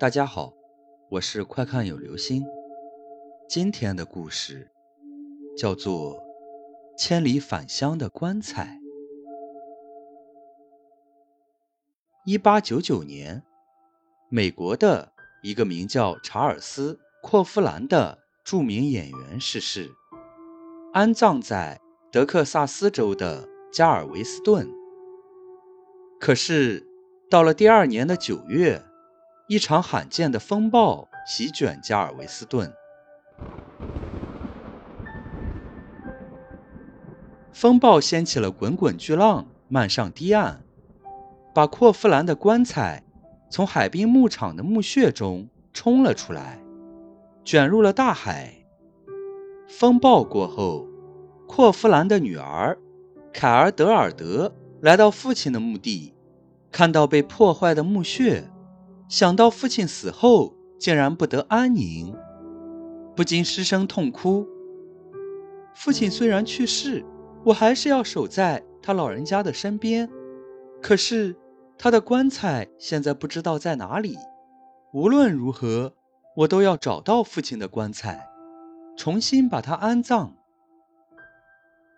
大家好，我是快看有流星。今天的故事叫做《千里返乡的棺材》。一八九九年，美国的一个名叫查尔斯·霍夫兰的著名演员逝世，安葬在德克萨斯州的加尔维斯顿。可是，到了第二年的九月。一场罕见的风暴席卷加尔维斯顿，风暴掀起了滚滚巨浪，漫上堤岸，把阔夫兰的棺材从海滨牧场的墓穴中冲了出来，卷入了大海。风暴过后，阔夫兰的女儿凯尔德尔德来到父亲的墓地，看到被破坏的墓穴。想到父亲死后竟然不得安宁，不禁失声痛哭。父亲虽然去世，我还是要守在他老人家的身边。可是他的棺材现在不知道在哪里。无论如何，我都要找到父亲的棺材，重新把他安葬。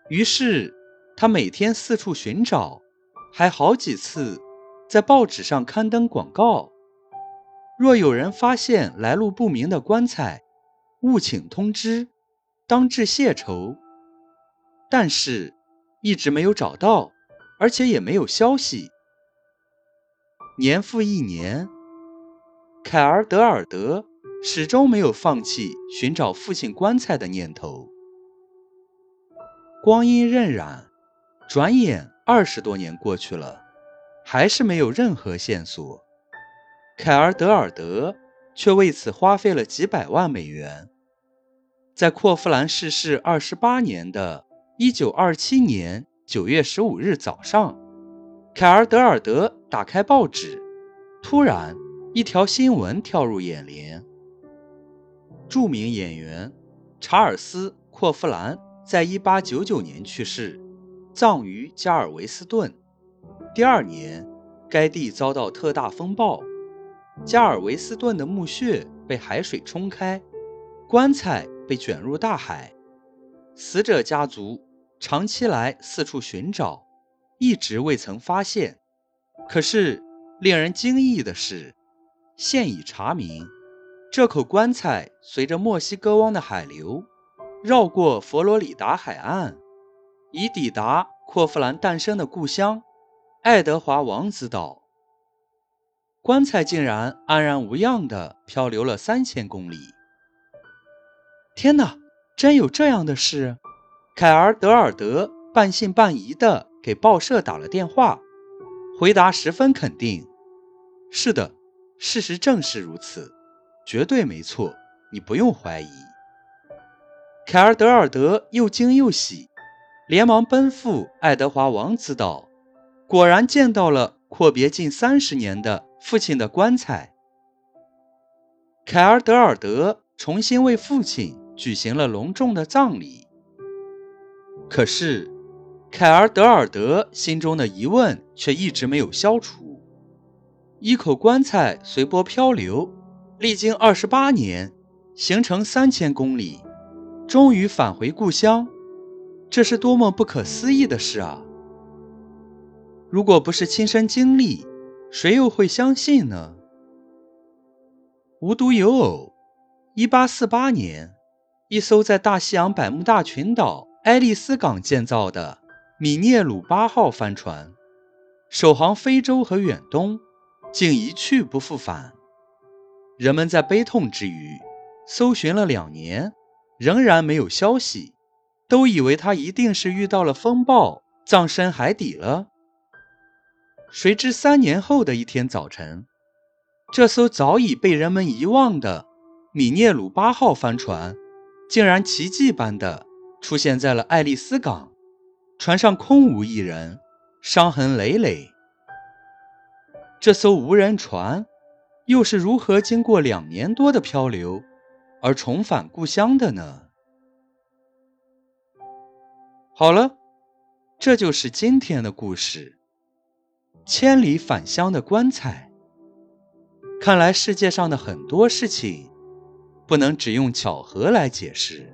于是他每天四处寻找，还好几次在报纸上刊登广告。若有人发现来路不明的棺材，务请通知，当致谢酬。但是，一直没有找到，而且也没有消息。年复一年，凯尔德尔德始终没有放弃寻找父亲棺材的念头。光阴荏苒，转眼二十多年过去了，还是没有任何线索。凯尔德尔德却为此花费了几百万美元。在阔夫兰逝世二十八年的一九二七年九月十五日早上，凯尔德尔德打开报纸，突然一条新闻跳入眼帘：著名演员查尔斯·阔夫兰在一八九九年去世，葬于加尔维斯顿。第二年，该地遭到特大风暴。加尔维斯顿的墓穴被海水冲开，棺材被卷入大海。死者家族长期来四处寻找，一直未曾发现。可是，令人惊异的是，现已查明，这口棺材随着墨西哥湾的海流，绕过佛罗里达海岸，已抵达霍夫兰诞生的故乡——爱德华王子岛。棺材竟然安然无恙地漂流了三千公里！天哪，真有这样的事？凯尔德尔德半信半疑地给报社打了电话，回答十分肯定：“是的，事实正是如此，绝对没错，你不用怀疑。”凯尔德尔德又惊又喜，连忙奔赴爱德华王子岛，果然见到了阔别近三十年的。父亲的棺材，凯尔德尔德重新为父亲举行了隆重的葬礼。可是，凯尔德尔德心中的疑问却一直没有消除：一口棺材随波漂流，历经二十八年，行程三千公里，终于返回故乡，这是多么不可思议的事啊！如果不是亲身经历，谁又会相信呢？无独有偶，一八四八年，一艘在大西洋百慕大群岛爱丽丝港建造的米涅鲁八号帆船，首航非洲和远东，竟一去不复返。人们在悲痛之余，搜寻了两年，仍然没有消息，都以为它一定是遇到了风暴，葬身海底了。谁知三年后的一天早晨，这艘早已被人们遗忘的米涅鲁八号帆船，竟然奇迹般的出现在了爱丽丝港。船上空无一人，伤痕累累。这艘无人船又是如何经过两年多的漂流而重返故乡的呢？好了，这就是今天的故事。千里返乡的棺材。看来世界上的很多事情，不能只用巧合来解释。